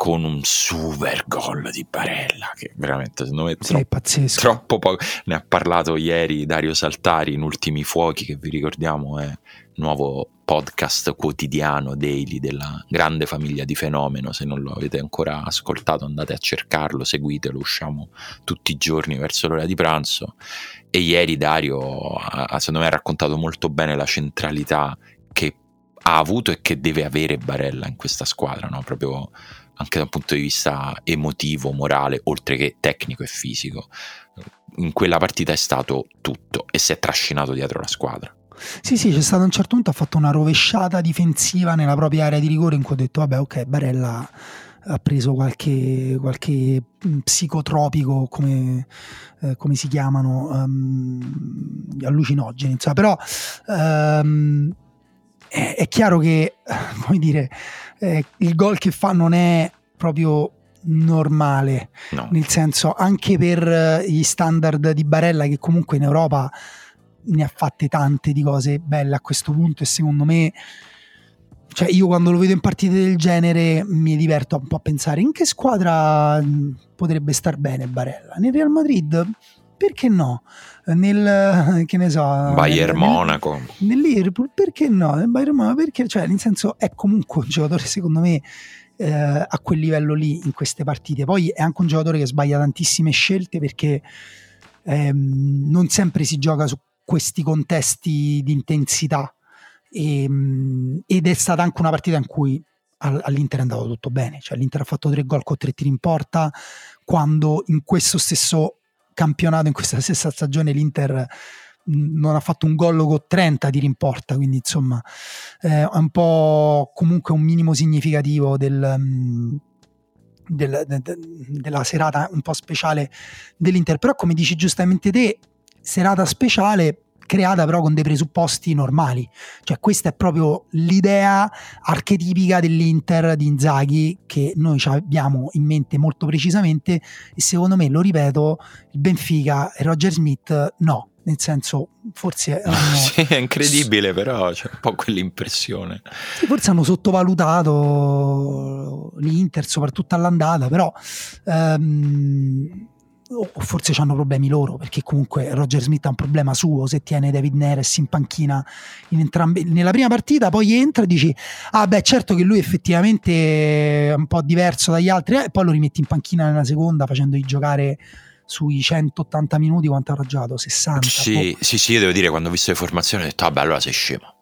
con un super gol di Barella che veramente secondo me sì, troppo, troppo poco ne ha parlato ieri Dario Saltari in Ultimi Fuochi che vi ricordiamo è nuovo podcast quotidiano daily della grande famiglia di Fenomeno. Se non lo avete ancora ascoltato, andate a cercarlo, seguitelo. Usciamo tutti i giorni verso l'ora di pranzo. E ieri Dario, ha, secondo me, ha raccontato molto bene la centralità che ha avuto e che deve avere Barella in questa squadra, no? proprio anche da un punto di vista emotivo, morale, oltre che tecnico e fisico. In quella partita è stato tutto e si è trascinato dietro la squadra. Sì, sì, c'è stato a un certo punto, ha fatto una rovesciata difensiva nella propria area di rigore in cui ho detto, vabbè, ok, Barella ha preso qualche, qualche psicotropico come, eh, come, si chiamano um, allucinogeni insomma. però um, è, è, chiaro che come dire eh, il gol che fa non è proprio normale. No. nel senso anche per gli standard di Barella che comunque in Europa ne ha fatte tante di cose belle a questo punto e secondo me cioè io quando lo vedo in partite del genere mi diverto un po' a pensare in che squadra potrebbe star bene Barella. Nel Real Madrid perché no nel che ne so Bayern nel, Monaco. nel Liverpool perché no? Nel Bayern Monaco perché cioè nel senso è comunque un giocatore secondo me eh, a quel livello lì in queste partite. Poi è anche un giocatore che sbaglia tantissime scelte perché ehm, non sempre si gioca su questi contesti di intensità. E, ehm, ed è stata anche una partita in cui all'Inter è andato tutto bene, cioè l'Inter ha fatto tre gol con tre tiri in porta. Quando in questo stesso campionato, in questa stessa stagione l'Inter non ha fatto un gol con 30 tiri in porta, quindi insomma eh, è un po' comunque un minimo significativo del, del, de, de, della serata un po' speciale dell'Inter, però come dici giustamente te, serata speciale creata però con dei presupposti normali. Cioè questa è proprio l'idea archetipica dell'Inter di Inzaghi che noi abbiamo in mente molto precisamente e secondo me, lo ripeto, il Benfica e Roger Smith no. Nel senso, forse hanno, sì, è incredibile, però c'è un po' quell'impressione. Sì, forse hanno sottovalutato l'Inter, soprattutto all'andata, però um, o forse hanno problemi loro, perché comunque Roger Smith ha un problema suo se tiene David Neres in panchina in entrambe, nella prima partita, poi entra e dici, ah beh certo che lui effettivamente è un po' diverso dagli altri, eh, e poi lo rimetti in panchina nella seconda facendogli giocare sui 180 minuti quanto ha raggiato 60 sì, sì, sì, io devo dire quando ho visto le formazioni ho detto vabbè allora sei scemo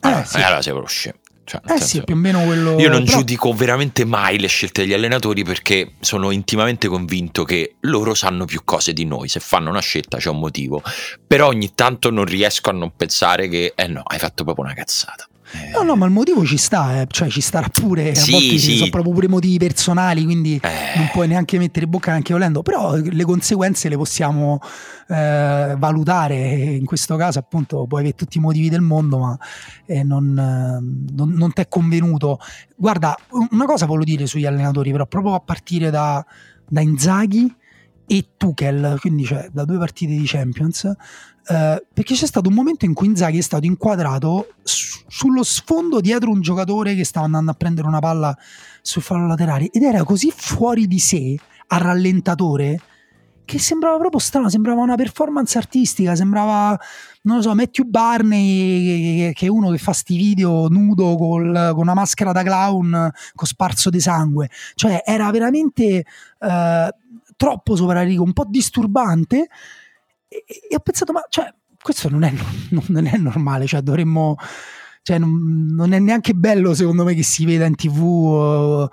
allora, eh, sì. allora sei proprio scemo cioè, eh senso, sì, più o meno quello. Io non però... giudico veramente mai le scelte degli allenatori perché sono intimamente convinto che loro sanno più cose di noi. Se fanno una scelta c'è un motivo. Però ogni tanto non riesco a non pensare che, eh no, hai fatto proprio una cazzata. No, no, ma il motivo ci sta, eh. cioè ci starà pure. Sì, a volte sì. sono proprio pure motivi personali, quindi eh. non puoi neanche mettere bocca neanche volendo. Però le conseguenze le possiamo eh, valutare. In questo caso, appunto, puoi avere tutti i motivi del mondo, ma eh, non, non, non ti è convenuto. Guarda, una cosa voglio dire sugli allenatori, però, proprio a partire da, da Inzaghi e Tuchel, quindi cioè, da due partite di Champions, eh, perché c'è stato un momento in cui Inzaghi è stato inquadrato su, sullo sfondo dietro un giocatore che stava andando a prendere una palla sul fallo laterale ed era così fuori di sé, a rallentatore, che sembrava proprio strano, sembrava una performance artistica, sembrava, non lo so, Matthew Barney, che è uno che fa sti video nudo col, con una maschera da clown con sparso di sangue, cioè era veramente... Eh, troppo sopra rigo, un po' disturbante. E, e, ho pensato, ma cioè, questo non è, non è normale, cioè dovremmo. Cioè, non, non, è neanche bello secondo me che si veda in tv uh,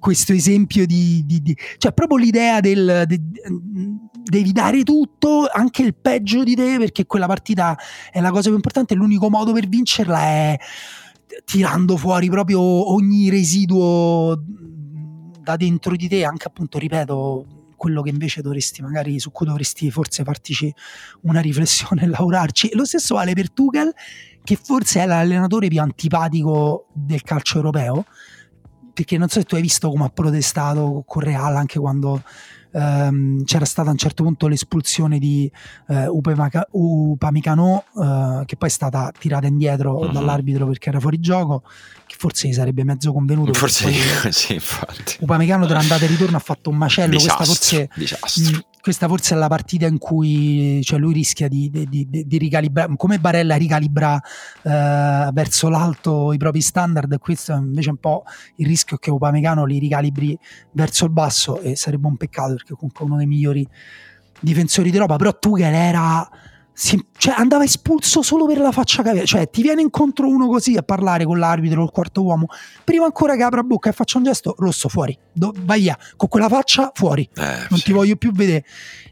questo esempio di, di, di, cioè proprio l'idea del de, devi dare tutto anche il peggio di te perché quella partita è la cosa più importante l'unico modo per vincerla è tirando fuori proprio ogni residuo da dentro di te anche appunto ripeto quello che invece dovresti magari su cui dovresti forse fartici una riflessione e lavorarci. Lo stesso vale per Tuchel, che forse è l'allenatore più antipatico del calcio europeo, perché non so se tu hai visto come ha protestato con Real anche quando ehm, c'era stata a un certo punto l'espulsione di eh, Upamecano eh, che poi è stata tirata indietro uh-huh. dall'arbitro perché era fuori gioco che forse gli sarebbe mezzo convenuto forse sì, infatti Upamecano tra andata e ritorno ha fatto un macello disastro, questa forse disastro. Mh, questa forse è la partita in cui cioè lui rischia di, di, di, di ricalibrare, come Barella ricalibra eh, verso l'alto i propri standard, questo invece è un po' il rischio che Upamecano li ricalibri verso il basso e sarebbe un peccato perché comunque uno dei migliori difensori d'Europa, però Tuchel era si, cioè andava espulso solo per la faccia caviale. Cioè, ti viene incontro uno così a parlare con l'arbitro, il quarto uomo. Prima ancora che apra bocca e faccia un gesto, rosso fuori. Do, vai via, con quella faccia fuori. Eh, non sì. ti voglio più vedere.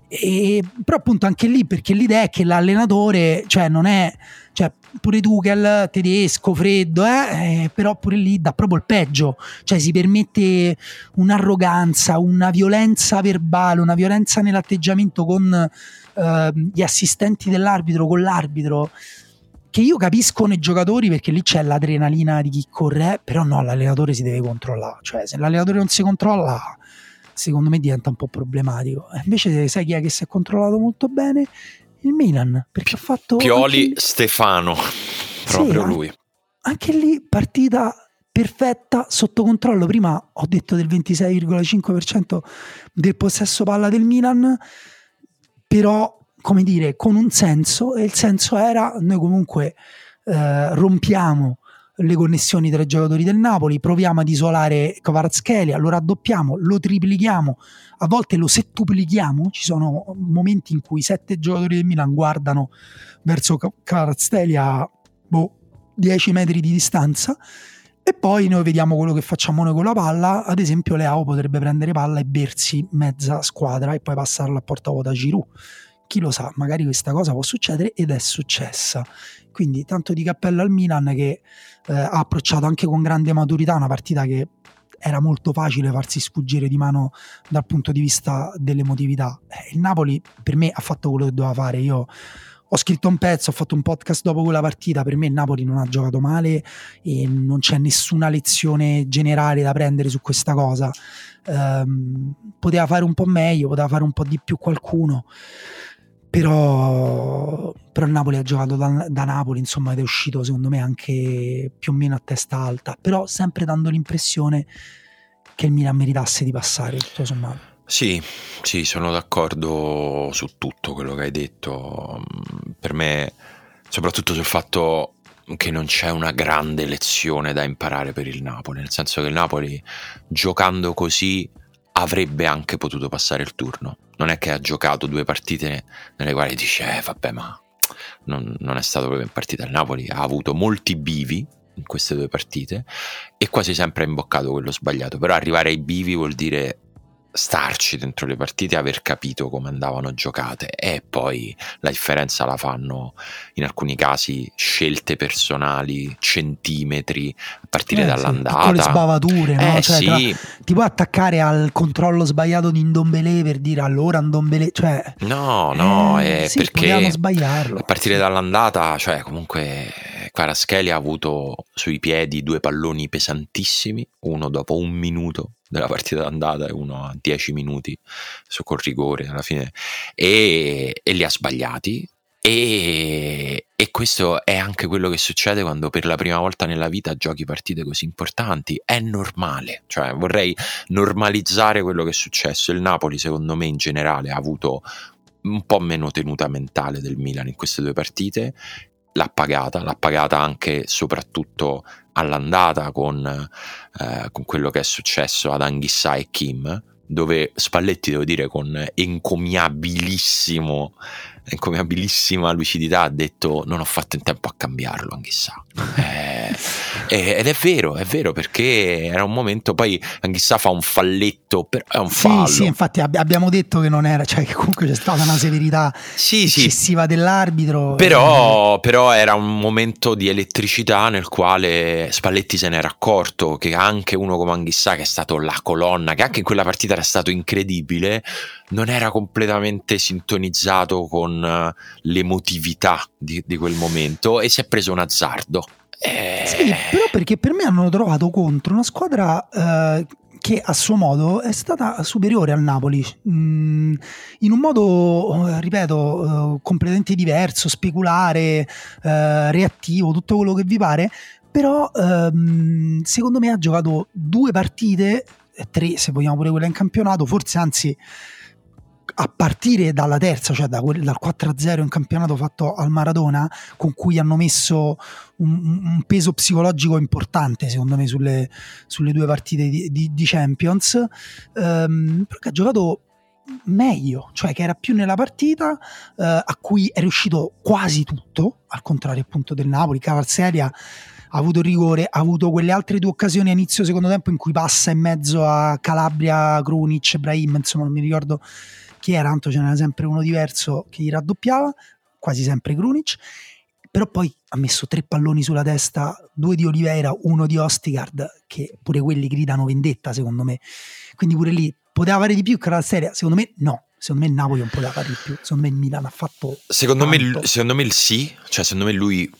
E, però appunto anche lì, perché l'idea è che l'allenatore, cioè non è cioè pure Tuchel, tedesco, freddo, eh, eh, però pure lì dà proprio il peggio, cioè si permette un'arroganza, una violenza verbale, una violenza nell'atteggiamento con eh, gli assistenti dell'arbitro, con l'arbitro che io capisco nei giocatori perché lì c'è l'adrenalina di chi corre, però no, l'allenatore si deve controllare, cioè se l'allenatore non si controlla secondo me diventa un po' problematico. Invece sai chi è che si è controllato molto bene? il Milan perché ha fatto Pioli anche... Stefano proprio sì, lui anche lì partita perfetta sotto controllo prima ho detto del 26,5% del possesso palla del Milan però come dire con un senso e il senso era noi comunque eh, rompiamo le connessioni tra i giocatori del Napoli, proviamo ad isolare Kvaratskhelia, lo raddoppiamo, lo triplichiamo, a volte lo settuplichiamo, ci sono momenti in cui sette giocatori del Milan guardano verso Kvaratskhelia boh, 10 metri di distanza e poi noi vediamo quello che facciamo noi con la palla, ad esempio Leao potrebbe prendere palla e bersi mezza squadra e poi passarla a porta vuota a Giroud chi lo sa, magari questa cosa può succedere ed è successa. Quindi tanto di cappello al Milan che eh, ha approcciato anche con grande maturità una partita che era molto facile farsi sfuggire di mano dal punto di vista dell'emotività. Eh, il Napoli per me ha fatto quello che doveva fare. Io ho scritto un pezzo, ho fatto un podcast dopo quella partita. Per me il Napoli non ha giocato male e non c'è nessuna lezione generale da prendere su questa cosa. Um, poteva fare un po' meglio, poteva fare un po' di più qualcuno però, però Napoli ha giocato da, da, Napoli insomma ed è uscito secondo me anche più o meno a testa alta però sempre dando l'impressione che il Milan meritasse di passare tutto sommato sì, sì, sono d'accordo su tutto quello che hai detto. Per me, soprattutto sul fatto che non c'è una grande lezione da imparare per il Napoli, nel senso che il Napoli giocando così avrebbe anche potuto passare il turno. Non è che ha giocato due partite nelle quali dice, eh, vabbè, ma non, non è stato proprio in partita. Il Napoli ha avuto molti bivi in queste due partite e quasi sempre ha imboccato quello sbagliato. Però arrivare ai bivi vuol dire starci dentro le partite, aver capito come andavano giocate e poi la differenza la fanno in alcuni casi scelte personali, centimetri a partire eh, dall'andata. Le sbavature, no? eh, cioè, sì. tra, ti puoi attaccare al controllo sbagliato di Ndombele per dire allora Ndombele, cioè No, no, eh, è sì, perché sbagliarlo. a partire dall'andata, cioè comunque Kvaratskhelia ha avuto sui piedi due palloni pesantissimi, uno dopo un minuto della partita d'andata e uno a 10 minuti su col rigore alla fine e, e li ha sbagliati e, e, questo è anche quello che succede quando per la prima volta nella vita giochi partite così importanti. È normale, cioè vorrei normalizzare quello che è successo. Il Napoli, secondo me, in generale ha avuto un po' meno tenuta mentale del Milan in queste due partite l'ha pagata, l'ha pagata anche e soprattutto all'andata con, eh, con, quello che è successo ad Anghissà e Kim, dove Spalletti, devo dire, con encomiabilissimo encomiabilissima lucidità ha detto non ho fatto in tempo a cambiarlo Anghissà eh, ed è vero è vero perché era un momento poi Anghissà fa un falletto è un fallo. sì sì infatti ab- abbiamo detto che non era cioè che comunque c'è stata una severità sì, eccessiva sì. dell'arbitro però, e... però era un momento di elettricità nel quale Spalletti se n'era accorto che anche uno come Anghissà che è stato la colonna che anche in quella partita era stato incredibile non era completamente sintonizzato con uh, l'emotività di, di, quel momento e si è preso un azzardo. Eh... Sì, però perché per me hanno trovato contro una squadra uh, che a suo modo è stata superiore al Napoli, mm, in un modo, eh, ripeto, uh, completamente diverso, speculare, reattivo, tutto quello che vi pare, però um, secondo me ha giocato due partite, tre se vogliamo pure quella in campionato, forse anzi a partire dalla terza, cioè da quel, dal 4-0 in campionato fatto al Maradona, con cui hanno messo un, un peso psicologico importante, secondo me, sulle, sulle due partite di, di, di Champions, ehm, perché ha giocato meglio, cioè che era più nella partita, eh, a cui è riuscito quasi tutto, al contrario appunto del Napoli, Cavalseria ha avuto rigore, ha avuto quelle altre due occasioni a inizio secondo tempo in cui passa in mezzo a Calabria, Krunic, Brahim, insomma non mi ricordo era, tanto ce n'era sempre uno diverso che gli raddoppiava, quasi sempre Krunic, però poi ha messo tre palloni sulla testa, due di Oliveira, uno di Ostigard, che pure quelli gridano vendetta secondo me, quindi pure lì poteva fare di più che la serie, secondo me no, secondo me il Napoli non poteva fare di più, secondo me il Milan ha fatto... Secondo me, secondo me il sì, cioè secondo me lui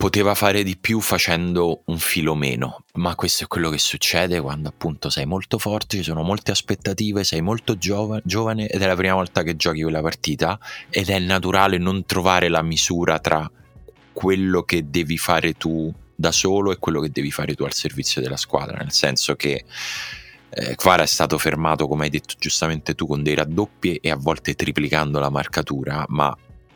poteva fare di più facendo un filo meno, ma questo è quello che succede quando appunto sei molto forte, ci sono molte aspettative, sei molto giova- giovane ed è la prima volta che giochi quella partita ed è naturale non trovare la misura tra quello che devi fare tu da solo e quello che devi fare tu al servizio della squadra, nel senso che eh, è stato fermato, come hai detto giustamente tu, con dei raddoppi e a volte triplicando la marcatura, ma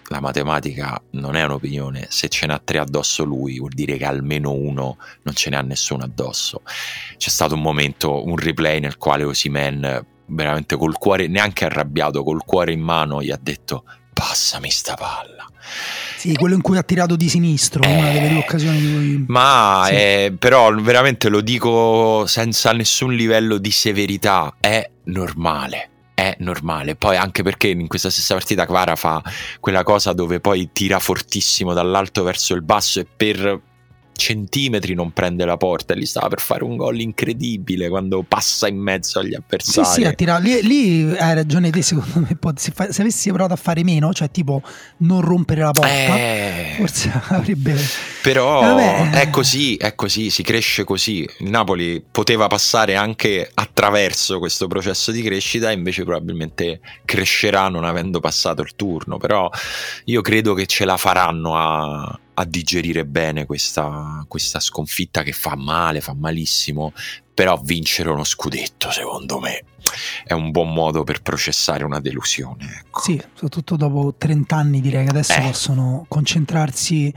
la matematica non è un'opinione, se ce n'ha tre addosso lui vuol dire che almeno uno non ce ne ha nessuno addosso. C'è stato un momento, un replay nel quale Osimen veramente col cuore, neanche arrabbiato, col cuore in mano gli ha detto passami sta palla. Sì, quello in cui ha tirato di sinistro, eh, una delle due occasioni di cui... Ma sì. eh, però veramente lo dico senza nessun livello di severità, è normale è normale. Poi anche perché in questa stessa partita Kvara fa quella cosa dove poi tira fortissimo dall'alto verso il basso e per centimetri non prende la porta e lì stava per fare un gol incredibile quando passa in mezzo agli avversari. Sì, sì, attira, lì, lì, hai ragione te secondo me, se, fa, se, avessi provato a fare meno, cioè tipo non rompere la porta, eh... forse avrebbe... Però eh, è così, è così, si cresce così. Il Napoli poteva passare anche attraverso questo processo di crescita invece probabilmente crescerà non avendo passato il turno, però io credo che ce la faranno a a digerire bene questa, questa sconfitta che fa male, fa malissimo, però vincere uno scudetto secondo me è un buon modo per processare una delusione. Ecco. Sì, soprattutto dopo 30 anni direi che adesso eh. possono concentrarsi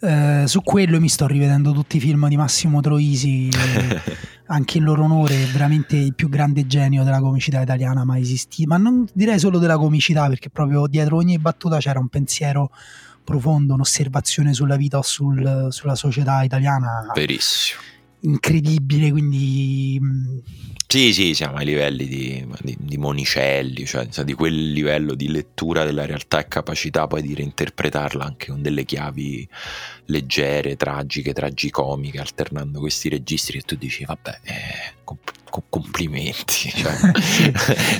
eh, su quello mi sto rivedendo tutti i film di Massimo Troisi, anche in loro onore, veramente il più grande genio della comicità italiana mai esistito, ma non direi solo della comicità perché proprio dietro ogni battuta c'era un pensiero profondo, un'osservazione sulla vita o sul, sulla società italiana. Verissimo. Incredibile, quindi... Sì, sì, siamo ai livelli di, di, di Monicelli, cioè di quel livello di lettura della realtà e capacità poi di reinterpretarla anche con delle chiavi leggere, tragiche, tragicomiche, alternando questi registri e tu dici, vabbè, eh, comp- complimenti.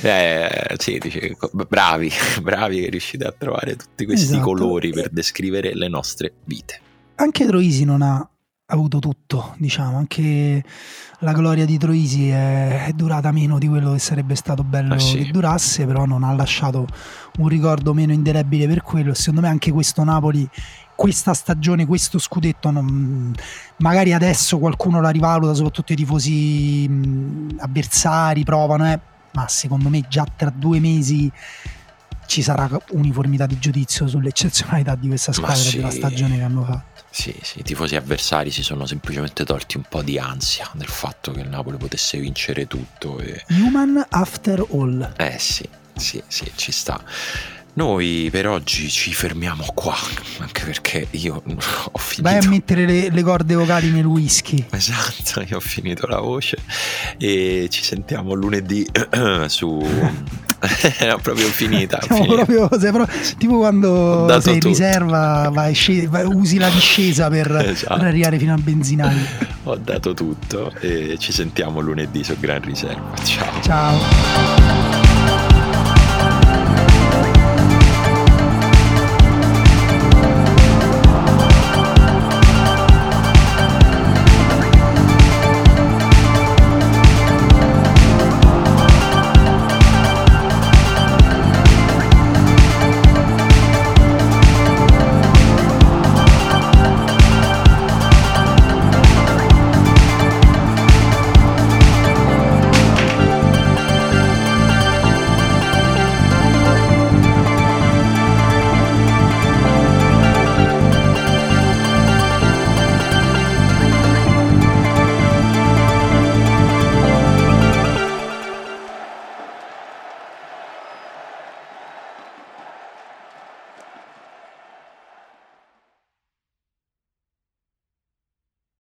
Cioè, eh, sì, dice, bravi, bravi che riuscite a trovare tutti questi esatto. colori per descrivere le nostre vite. Anche Troisi non ha avuto tutto, diciamo, anche la gloria di Troisi è, è durata meno di quello che sarebbe stato bello ah, sì. che durasse, però non ha lasciato un ricordo meno indelebile per quello. Secondo me anche questo Napoli questa stagione, questo scudetto, non, magari adesso qualcuno la rivaluta, soprattutto i tifosi mh, avversari provano, eh, ma secondo me già tra due mesi ci sarà uniformità di giudizio sull'eccezionalità di questa squadra sì. della stagione che hanno fatto. Sì, sì, i tifosi avversari si sono semplicemente tolti un po' di ansia del fatto che il Napoli potesse vincere tutto. E... Human after all. Eh sì, sì, sì, ci sta. Noi per oggi ci fermiamo qua, anche perché io ho finito. Vai a mettere le, le, corde vocali nel whisky. Esatto, io ho finito la voce e ci sentiamo lunedì su. Era proprio finita. finita. Proprio, però, tipo quando sei in riserva, vai, vai, usi la discesa per, esatto. per arrivare fino al benzinaio. ho dato tutto e ci sentiamo lunedì su Gran Riserva. Ciao. Ciao.